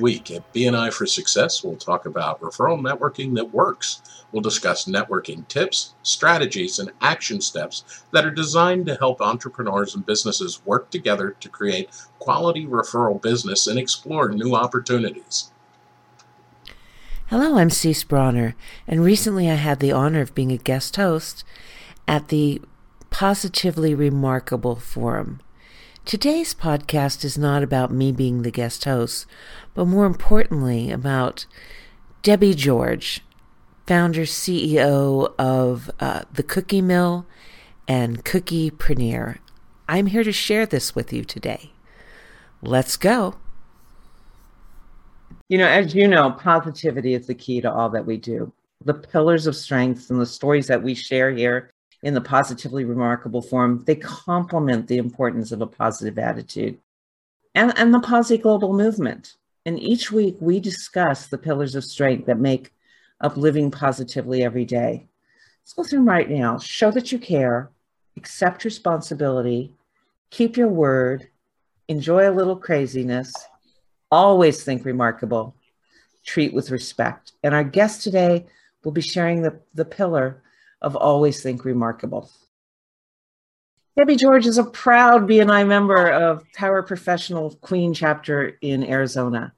Week at BNI for Success, we'll talk about referral networking that works. We'll discuss networking tips, strategies, and action steps that are designed to help entrepreneurs and businesses work together to create quality referral business and explore new opportunities. Hello, I'm Cease Bronner, and recently I had the honor of being a guest host at the Positively Remarkable Forum. Today's podcast is not about me being the guest host, but more importantly, about Debbie George, founder CEO of uh, The Cookie Mill and Cookie Cookiepreneur. I'm here to share this with you today. Let's go. You know, as you know, positivity is the key to all that we do. The pillars of strengths and the stories that we share here in the positively remarkable Forum, they complement the importance of a positive attitude and, and the Posi Global movement. And each week we discuss the pillars of strength that make up living positively every day. Let's go through them right now. Show that you care, accept responsibility, keep your word, enjoy a little craziness, always think remarkable, treat with respect. And our guest today will be sharing the, the pillar of Always Think Remarkable. Debbie George is a proud BNI member of Tower Professional Queen chapter in Arizona.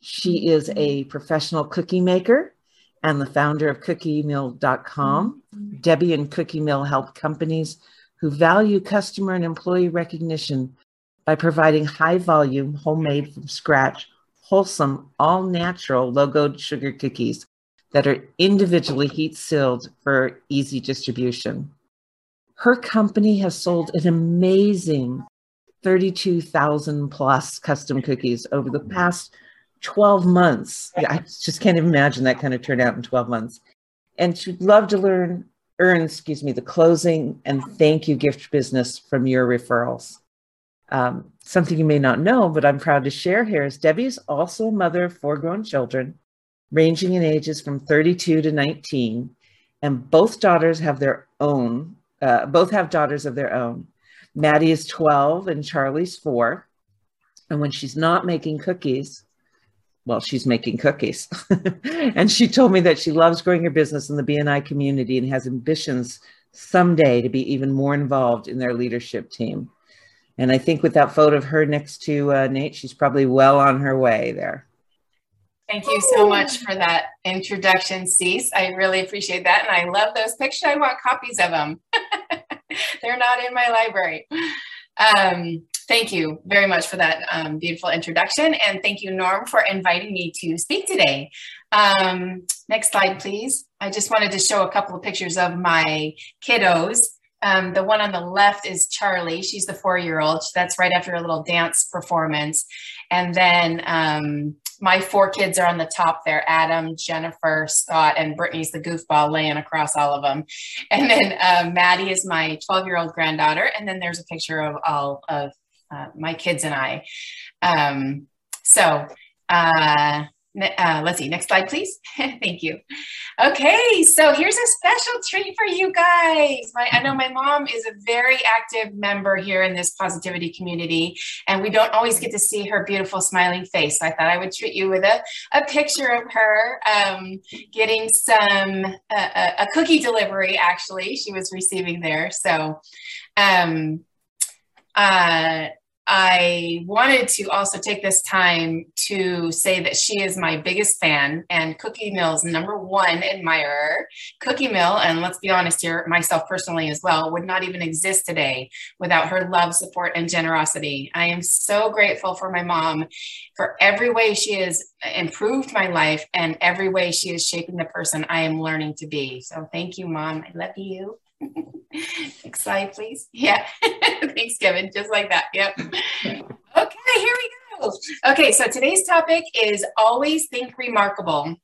She is a professional cookie maker and the founder of cookiemill.com. Mm-hmm. Debbie and Cookie Mill help companies who value customer and employee recognition by providing high volume, homemade from scratch, wholesome, all natural logoed sugar cookies that are individually heat sealed for easy distribution. Her company has sold an amazing 32,000 plus custom cookies over the past 12 months. I just can't even imagine that kind of turnout in 12 months. And she'd love to learn, earn, excuse me, the closing and thank you gift business from your referrals. Um, something you may not know, but I'm proud to share here is Debbie's also a mother of four grown children ranging in ages from 32 to 19, and both daughters have their own, uh, both have daughters of their own. Maddie is 12 and Charlie's four. And when she's not making cookies, well, she's making cookies. and she told me that she loves growing her business in the BNI community and has ambitions someday to be even more involved in their leadership team. And I think with that photo of her next to uh, Nate, she's probably well on her way there. Thank you so much for that introduction, Cease. I really appreciate that. And I love those pictures. I want copies of them. They're not in my library. Um, thank you very much for that um, beautiful introduction. And thank you, Norm, for inviting me to speak today. Um, next slide, please. I just wanted to show a couple of pictures of my kiddos. Um, the one on the left is Charlie. She's the four-year-old. That's right after a little dance performance. And then um, my four kids are on the top there Adam, Jennifer, Scott, and Brittany's the goofball laying across all of them. And then uh, Maddie is my 12 year old granddaughter. And then there's a picture of all of uh, my kids and I. Um, so, uh, uh, let's see, next slide, please. Thank you. Okay, so here's a special treat for you guys. My, I know my mom is a very active member here in this positivity community, and we don't always get to see her beautiful smiling face. So I thought I would treat you with a, a picture of her um, getting some, uh, a cookie delivery, actually, she was receiving there. So, um, uh, I wanted to also take this time to say that she is my biggest fan and Cookie Mill's number one admirer. Cookie Mill, and let's be honest here, myself personally as well, would not even exist today without her love, support, and generosity. I am so grateful for my mom for every way she has improved my life and every way she is shaping the person I am learning to be. So thank you, Mom. I love you. Next slide, please. Yeah. Thanks, Kevin. Just like that. Yep. Okay, here we go. Okay, so today's topic is always think remarkable.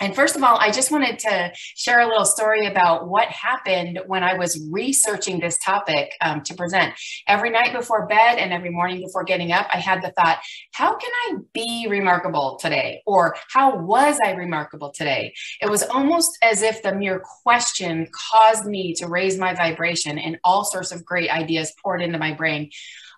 And first of all, I just wanted to share a little story about what happened when I was researching this topic um, to present. Every night before bed and every morning before getting up, I had the thought, how can I be remarkable today? Or how was I remarkable today? It was almost as if the mere question caused me to raise my vibration and all sorts of great ideas poured into my brain.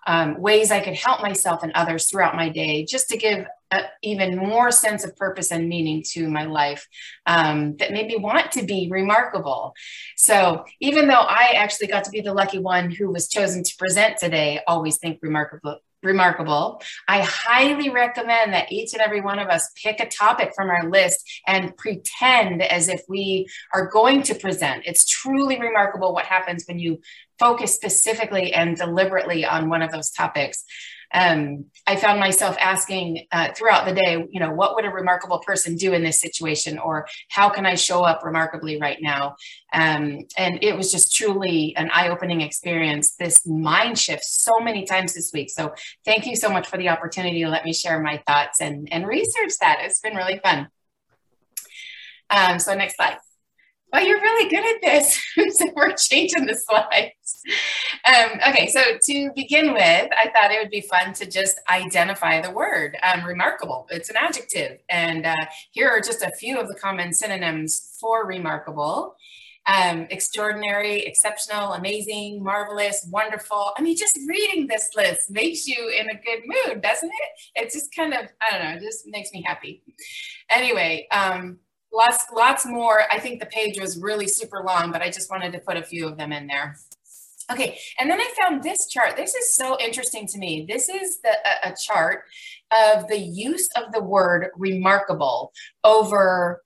Um, ways I could help myself and others throughout my day, just to give a, even more sense of purpose and meaning to my life um, that made me want to be remarkable. So even though I actually got to be the lucky one who was chosen to present today, always think remarkable remarkable. I highly recommend that each and every one of us pick a topic from our list and pretend as if we are going to present. It's truly remarkable what happens when you focus specifically and deliberately on one of those topics um, I found myself asking uh, throughout the day, you know, what would a remarkable person do in this situation, or how can I show up remarkably right now? Um, and it was just truly an eye-opening experience. This mind shift so many times this week. So thank you so much for the opportunity to let me share my thoughts and and research that. It's been really fun. Um, so next slide. Oh, you're really good at this. so we're changing the slides. Um, okay, so to begin with, I thought it would be fun to just identify the word um, remarkable. It's an adjective. And uh, here are just a few of the common synonyms for remarkable. Um, extraordinary, exceptional, amazing, marvelous, wonderful. I mean, just reading this list makes you in a good mood, doesn't it? It just kind of, I don't know, just makes me happy. Anyway, um, lots, lots more. I think the page was really super long, but I just wanted to put a few of them in there. Okay, and then I found this chart. This is so interesting to me. This is the, a, a chart of the use of the word remarkable over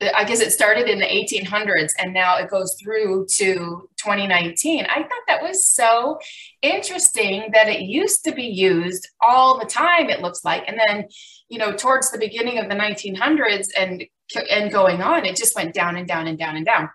I guess it started in the 1800s and now it goes through to 2019. I thought that was so interesting that it used to be used all the time, it looks like. And then, you know, towards the beginning of the 1900s and and going on, it just went down and down and down and down.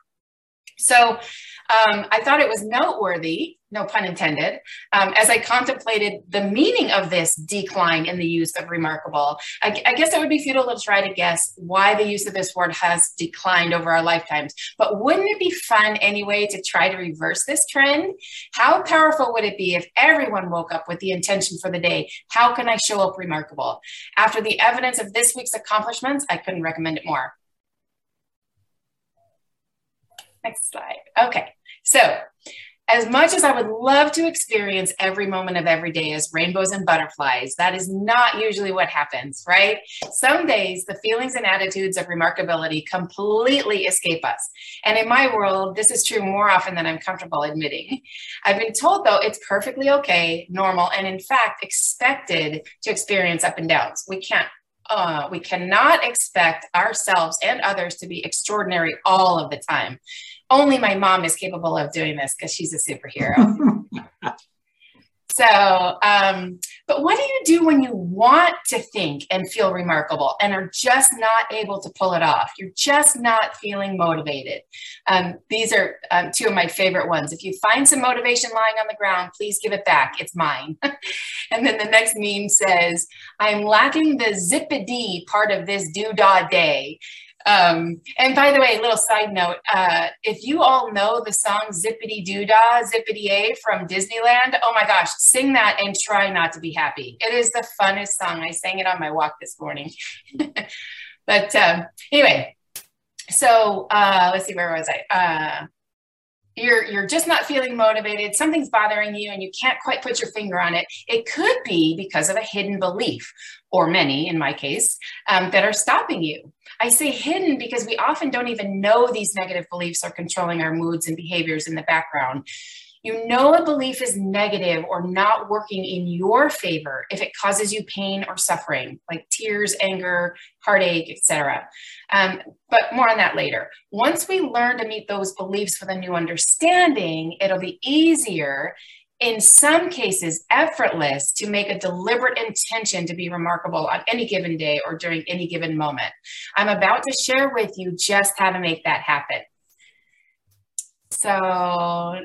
So um, I thought it was noteworthy, no pun intended, um, as I contemplated the meaning of this decline in the use of remarkable. I, I, guess it would be futile to try to guess why the use of this word has declined over our lifetimes. But wouldn't it be fun anyway to try to reverse this trend? How powerful would it be if everyone woke up with the intention for the day? How can I show up remarkable? After the evidence of this week's accomplishments, I couldn't recommend it more. Next slide. Okay, so as much as I would love to experience every moment of every day as rainbows and butterflies, that is not usually what happens, right? Some days the feelings and attitudes of remarkability completely escape us. And in my world, this is true more often than I'm comfortable admitting. I've been told, though, it's perfectly okay, normal, and in fact, expected to experience up and downs. We can't uh, we cannot expect ourselves and others to be extraordinary all of the time. Only my mom is capable of doing this because she's a superhero. So, um, but what do you do when you want to think and feel remarkable and are just not able to pull it off? You're just not feeling motivated. Um, these are um, two of my favorite ones. If you find some motivation lying on the ground, please give it back. It's mine. and then the next meme says, I'm lacking the zippity part of this doodah day. Um, and by the way, little side note, uh, if you all know the song Zippity Doodah, Zippity A from Disneyland, oh my gosh, sing that and try not to be happy. It is the funnest song. I sang it on my walk this morning. but um, anyway, so uh, let's see, where was I? Uh, you're you're just not feeling motivated something's bothering you and you can't quite put your finger on it it could be because of a hidden belief or many in my case um, that are stopping you. I say hidden because we often don't even know these negative beliefs are controlling our moods and behaviors in the background you know a belief is negative or not working in your favor if it causes you pain or suffering, like tears, anger, heartache, etc. Um, but more on that later. Once we learn to meet those beliefs with a new understanding, it'll be easier in some cases effortless to make a deliberate intention to be remarkable on any given day or during any given moment. I'm about to share with you just how to make that happen. So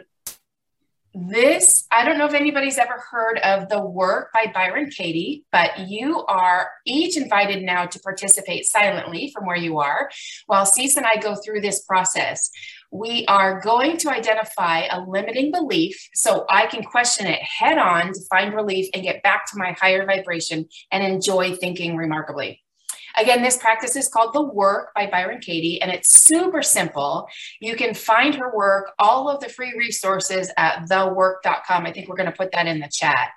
this i don't know if anybody's ever heard of the work by byron katie but you are each invited now to participate silently from where you are while Cease and i go through this process. We are going to identify a limiting belief so i can question it head on to find relief and get back to my higher vibration and enjoy thinking remarkably Again, this practice is called The Work by Byron Katie, and it's super simple. You can find her work, all of the free resources at thework.com. I think we're going to put that in the chat.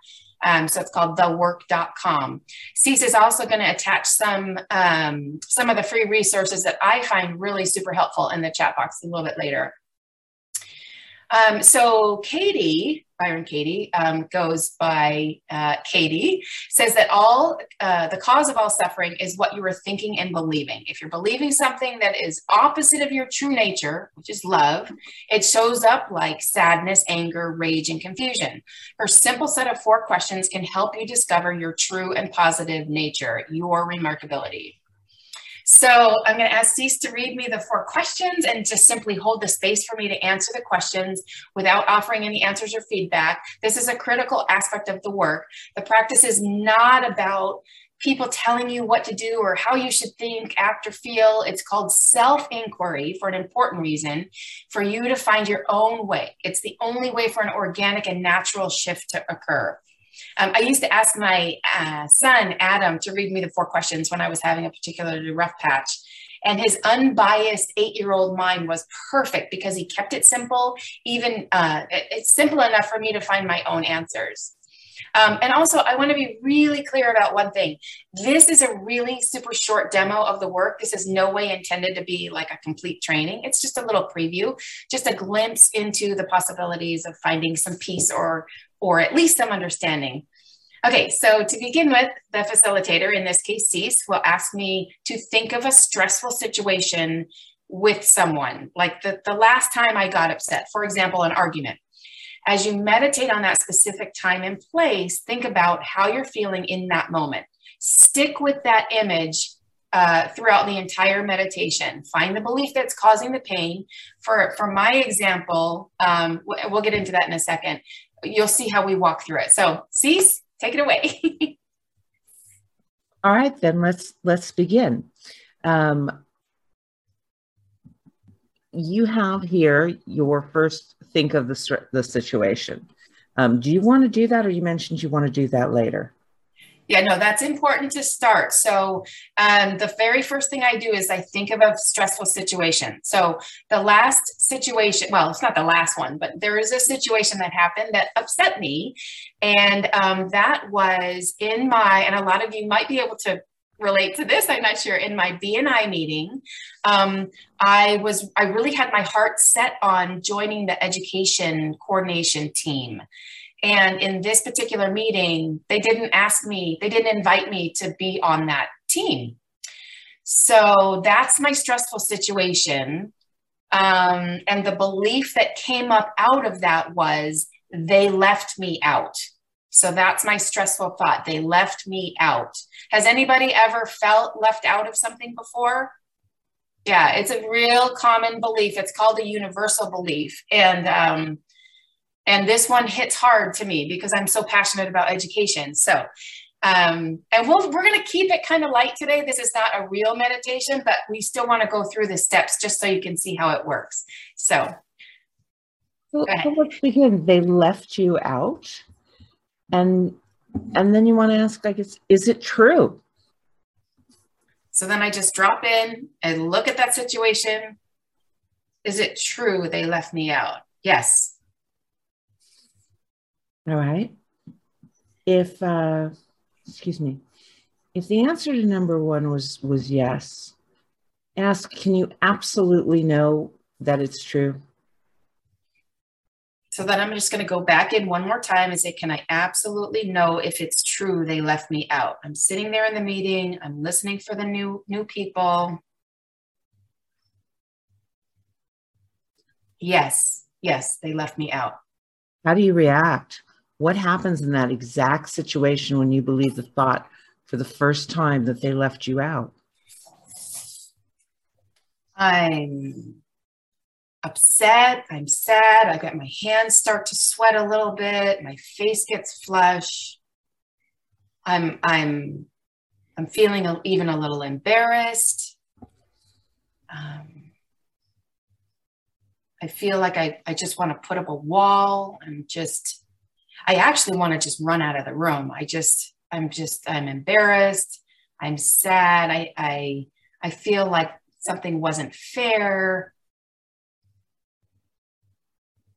Um, so it's called thework.com. Cease is also going to attach some um, some of the free resources that I find really super helpful in the chat box a little bit later. Um, so Katie, Byron Katie, um, goes by uh, Katie, says that all uh, the cause of all suffering is what you are thinking and believing. If you're believing something that is opposite of your true nature, which is love, it shows up like sadness, anger, rage, and confusion. Her simple set of four questions can help you discover your true and positive nature, your remarkability. So I'm going to ask Cease to read me the four questions and just simply hold the space for me to answer the questions without offering any answers or feedback. This is a critical aspect of the work. The practice is not about people telling you what to do or how you should think, act, or feel. It's called self inquiry for an important reason for you to find your own way. It's the only way for an organic and natural shift to occur. Um, I used to ask my uh, son, Adam, to read me the four questions when I was having a particularly rough patch. And his unbiased eight year old mind was perfect because he kept it simple, even uh, it's simple enough for me to find my own answers. Um, and also, I want to be really clear about one thing. This is a really super short demo of the work. This is no way intended to be like a complete training. It's just a little preview, just a glimpse into the possibilities of finding some peace or or at least some understanding. Okay, so to begin with, the facilitator, in this case Cease, will ask me to think of a stressful situation with someone, like the, the last time I got upset, for example, an argument. As you meditate on that specific time and place, think about how you're feeling in that moment. Stick with that image uh, throughout the entire meditation. Find the belief that's causing the pain. For, for my example, um, we'll get into that in a second you'll see how we walk through it. So, Cease, take it away. All right, then let's let's begin. Um, you have here your first think of the the situation. Um, do you want to do that, or you mentioned you want to do that later? Yeah, no, that's important to start. So, um, the very first thing I do is I think of a stressful situation. So, the last situation, well, it's not the last one, but there is a situation that happened that upset me. And um, that was in my, and a lot of you might be able to relate to this i'm not sure in my bni meeting um, i was i really had my heart set on joining the education coordination team and in this particular meeting, they didn't ask me, they didn't invite me to be on that team. So that's my stressful situation. Um, and the belief that came up out of that was they left me out. So that's my stressful thought. They left me out. Has anybody ever felt left out of something before? Yeah, it's a real common belief. It's called a universal belief. And um, and this one hits hard to me because I'm so passionate about education. So, um, and we'll, we're going to keep it kind of light today. This is not a real meditation, but we still want to go through the steps just so you can see how it works. So, so, so let's begin. They left you out, and and then you want to ask, like, is is it true? So then I just drop in and look at that situation. Is it true they left me out? Yes. All right. If, uh, excuse me, if the answer to number one was was yes, ask, can you absolutely know that it's true? So then I'm just going to go back in one more time and say, can I absolutely know if it's true they left me out? I'm sitting there in the meeting. I'm listening for the new new people. Yes, yes, they left me out. How do you react? What happens in that exact situation when you believe the thought for the first time that they left you out? I'm upset. I'm sad. I get my hands start to sweat a little bit. My face gets flush. I'm I'm I'm feeling a, even a little embarrassed. Um, I feel like I, I just want to put up a wall. I'm just I actually want to just run out of the room. I just, I'm just, I'm embarrassed. I'm sad. I, I, I feel like something wasn't fair.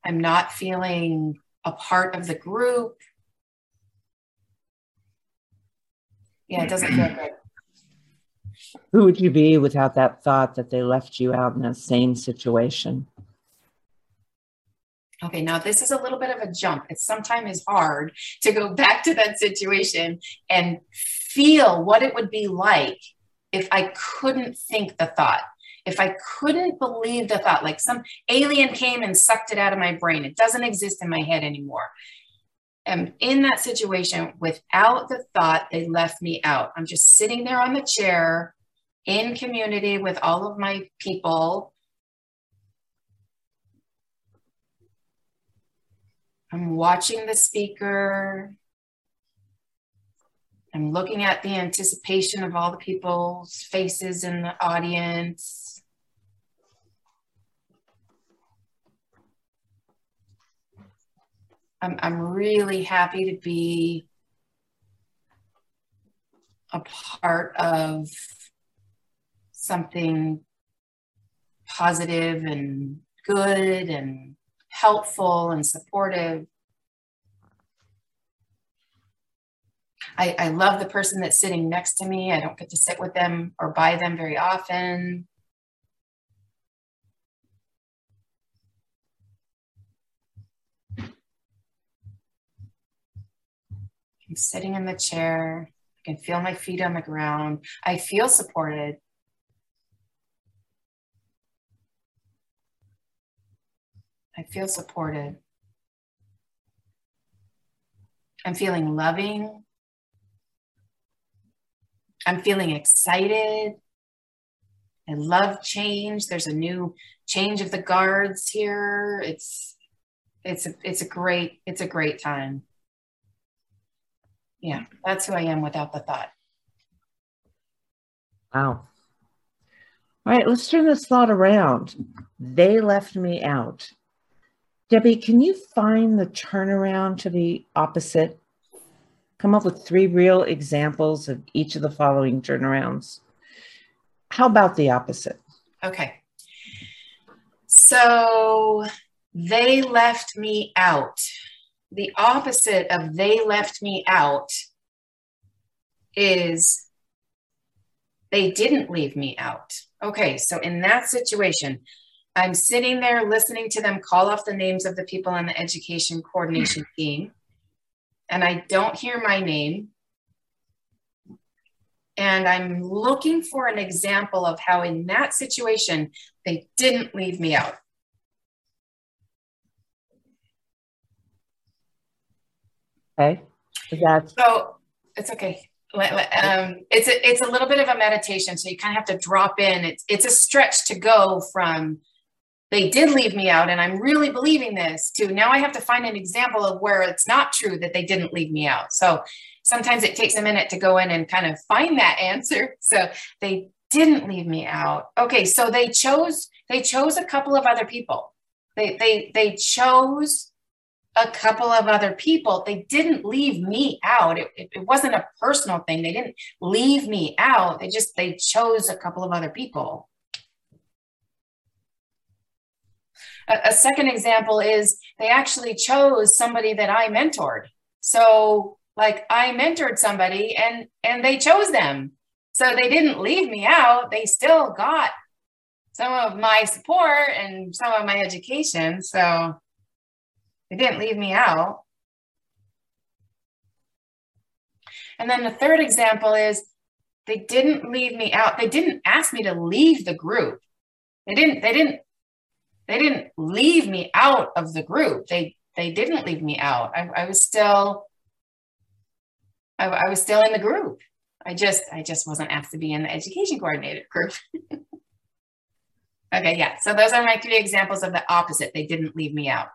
I'm not feeling a part of the group. yeah, it doesn't feel good. Who would you be without that thought that they left you out in the same situation? Okay, now this is a little bit of a jump. It sometimes is hard to go back to that situation and feel what it would be like if I couldn't think the thought, if I couldn't believe the thought, like some alien came and sucked it out of my brain. It doesn't exist in my head anymore. And in that situation, without the thought, they left me out. I'm just sitting there on the chair in community with all of my people. I'm watching the speaker. I'm looking at the anticipation of all the people's faces in the audience. I'm, I'm really happy to be a part of something positive and good and helpful and supportive. I, I love the person that's sitting next to me. I don't get to sit with them or by them very often. I'm sitting in the chair. I can feel my feet on the ground. I feel supported. I feel supported. I'm feeling loving. I'm feeling excited. I love change. There's a new change of the guards here. It's it's a it's a great it's a great time. Yeah, that's who I am without the thought. Wow. All right, let's turn this thought around. They left me out. Debbie, can you find the turnaround to the opposite? Come up with three real examples of each of the following turnarounds. How about the opposite? Okay. So they left me out. The opposite of they left me out is they didn't leave me out. Okay, so in that situation, I'm sitting there listening to them call off the names of the people on the education coordination team, and I don't hear my name. And I'm looking for an example of how, in that situation, they didn't leave me out. Okay. That's so it's okay. Um, it's a, it's a little bit of a meditation, so you kind of have to drop in. It's it's a stretch to go from they did leave me out and I'm really believing this to now I have to find an example of where it's not true that they didn't leave me out. So sometimes it takes a minute to go in and kind of find that answer. So they didn't leave me out. Okay, so they chose they chose a couple of other people. They they they chose a couple of other people. They didn't leave me out. It, it, wasn't a personal thing. They didn't leave me out. They just they chose a couple of other people. A, a second example is they actually chose somebody that I mentored. So like I mentored somebody and and they chose them. So they didn't leave me out. They still got some of my support and some of my education. So they didn't leave me out. And then the third example is they didn't leave me out. They didn't ask me to leave the group. They didn't they didn't they didn't leave me out of the group. They they didn't leave me out. I, I was still I, I, was still in the group. I just I just wasn't asked to be in the education coordinator group. okay, yeah. So those are my three examples of the opposite. They didn't leave me out.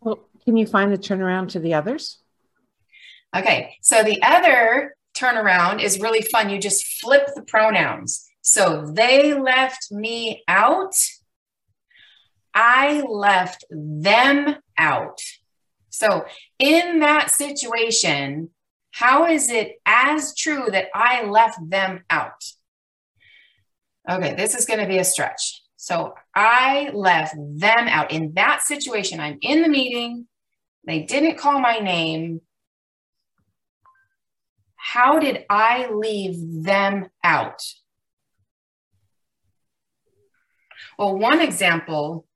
Well, can you find the turnaround to the others? Okay, so the other turnaround is really fun. You just flip the pronouns. So they left me out I left them out. So, in that situation, how is it as true that I left them out? Okay, this is going to be a stretch. So, I left them out. In that situation, I'm in the meeting, they didn't call my name. how did I leave them out? Well, one example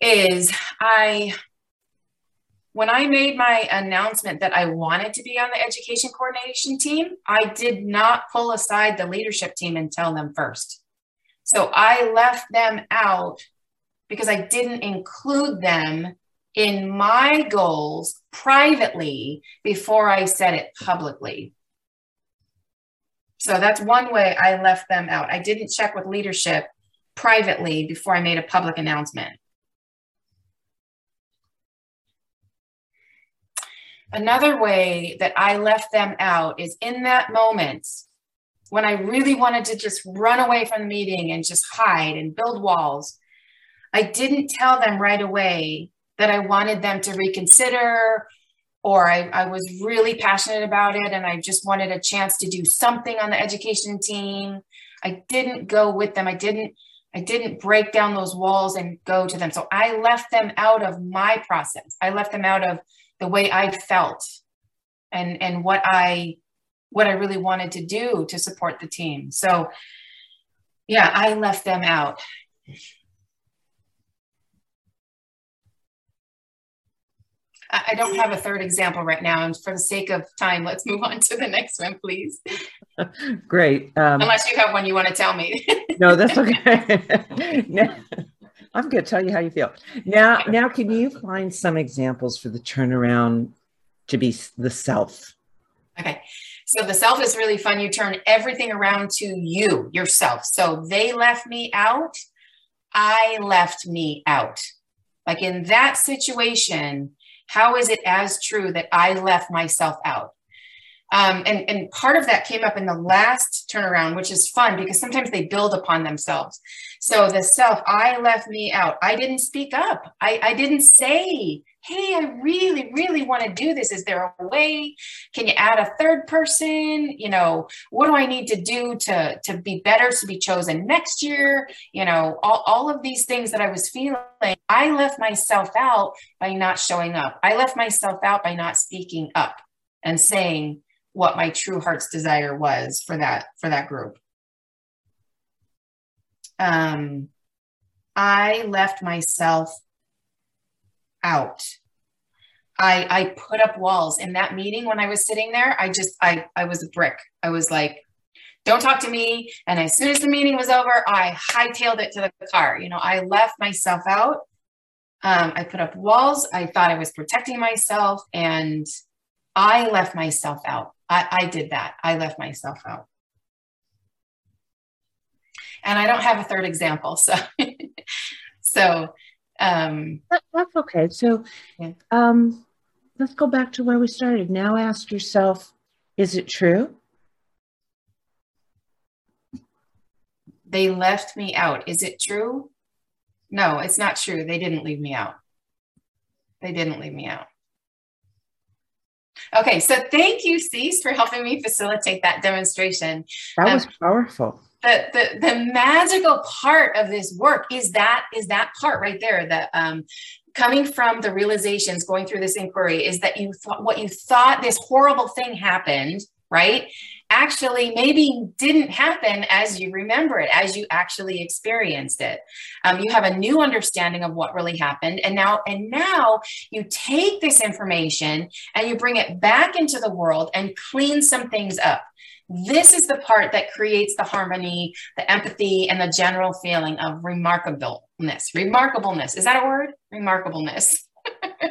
is I, when I made my announcement that I wanted to be on the education coordination team, I did not pull aside the leadership team and tell them first. So I left them out because I didn't include them in my goals privately before I said it publicly. So that's one way I left them out. I didn't check with leadership privately before I made a public announcement. Another way that I left them out is in that moment when I really wanted to just run away from the meeting and just hide and build walls. I didn't tell them right away that I wanted them to reconsider or I, I was really passionate about it and I just wanted a chance to do something on the education team. I didn't go with them. I didn't I didn't break down those walls and go to them. So I left them out of my process. I left them out of the way I felt and and what I what I really wanted to do to support the team. So yeah, I left them out. I don't have a third example right now. And for the sake of time, let's move on to the next one, please. Great. Um, Unless you have one you want to tell me. no, that's okay. now, I'm going to tell you how you feel. Now, now, can you find some examples for the turnaround to be the self? Okay. So the self is really fun. You turn everything around to you, yourself. So they left me out. I left me out. Like in that situation, how is it as true that I left myself out? Um, and, and part of that came up in the last turnaround, which is fun because sometimes they build upon themselves. So the self, I left me out. I didn't speak up. I, I didn't say, hey, I really, really want to do this. Is there a way? Can you add a third person? You know, what do I need to do to, to be better, to be chosen next year? You know, all, all of these things that I was feeling, I left myself out by not showing up. I left myself out by not speaking up and saying, what my true heart's desire was for that for that group um i left myself out. I i put up walls. In that meeting when i was sitting there i just i i was a brick. I was like don't talk to me. And as soon as the meeting was over i hightailed it to the car. You know i left myself out. Um, i put up walls. I thought i was protecting myself and i left myself out. I, I did that. I left myself out. And I don't have a third example. So, so um, that, that's okay. So, yeah. um, let's go back to where we started. Now ask yourself, is it true? They left me out. Is it true? No, it's not true. They didn't leave me out. They didn't leave me out. Okay, so thank you, Cease, for helping me facilitate that demonstration. That was um, powerful. The, the the magical part of this work is that is that part right there that um, coming from the realizations going through this inquiry is that you thought what you thought this horrible thing happened right actually maybe didn't happen as you remember it, as you actually experienced it. Um, you have a new understanding of what really happened, and now and now you take this information and you bring it back into the world and clean some things up. This is the part that creates the harmony, the empathy, and the general feeling of remarkableness. Remarkableness is that a word? Remarkableness.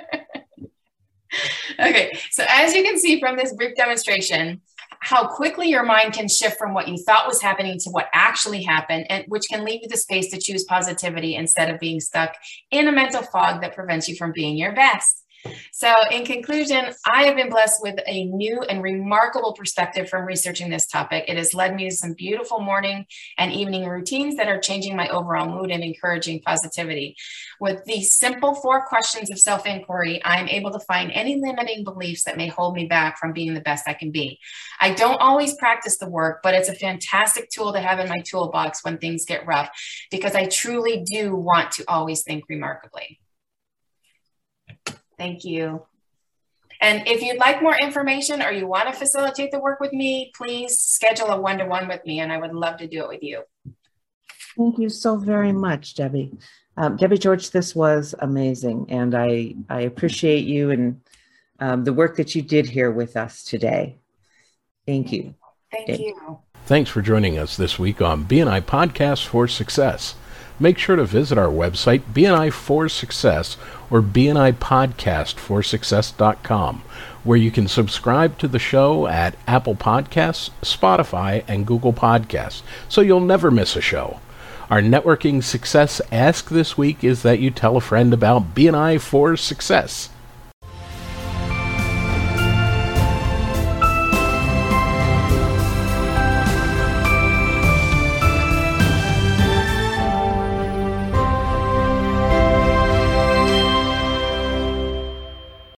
okay, so as you can see from this brief demonstration, how quickly your mind can shift from what you thought was happening to what actually happened, and which can leave you the space to choose positivity instead of being stuck in a mental fog that prevents you from being your best. So, in conclusion, I have been blessed with a new and remarkable perspective from researching this topic. It has led me to some beautiful morning and evening routines that are changing my overall mood and encouraging positivity. With these simple four questions of self inquiry, I'm able to find any limiting beliefs that may hold me back from being the best I can be. I don't always practice the work, but it's a fantastic tool to have in my toolbox when things get rough because I truly do want to always think remarkably. Thank you. And if you'd like more information or you want to facilitate the work with me, please schedule a one to one with me, and I would love to do it with you. Thank you so very much, Debbie. Um, Debbie George, this was amazing, and I, I appreciate you and um, the work that you did here with us today. Thank you. Thank you. Thanks for joining us this week on BNI Podcast for Success. Make sure to visit our website, BNI for Success, or BNI Podcast for Success.com, where you can subscribe to the show at Apple Podcasts, Spotify, and Google Podcasts, so you'll never miss a show. Our networking success ask this week is that you tell a friend about BNI for Success.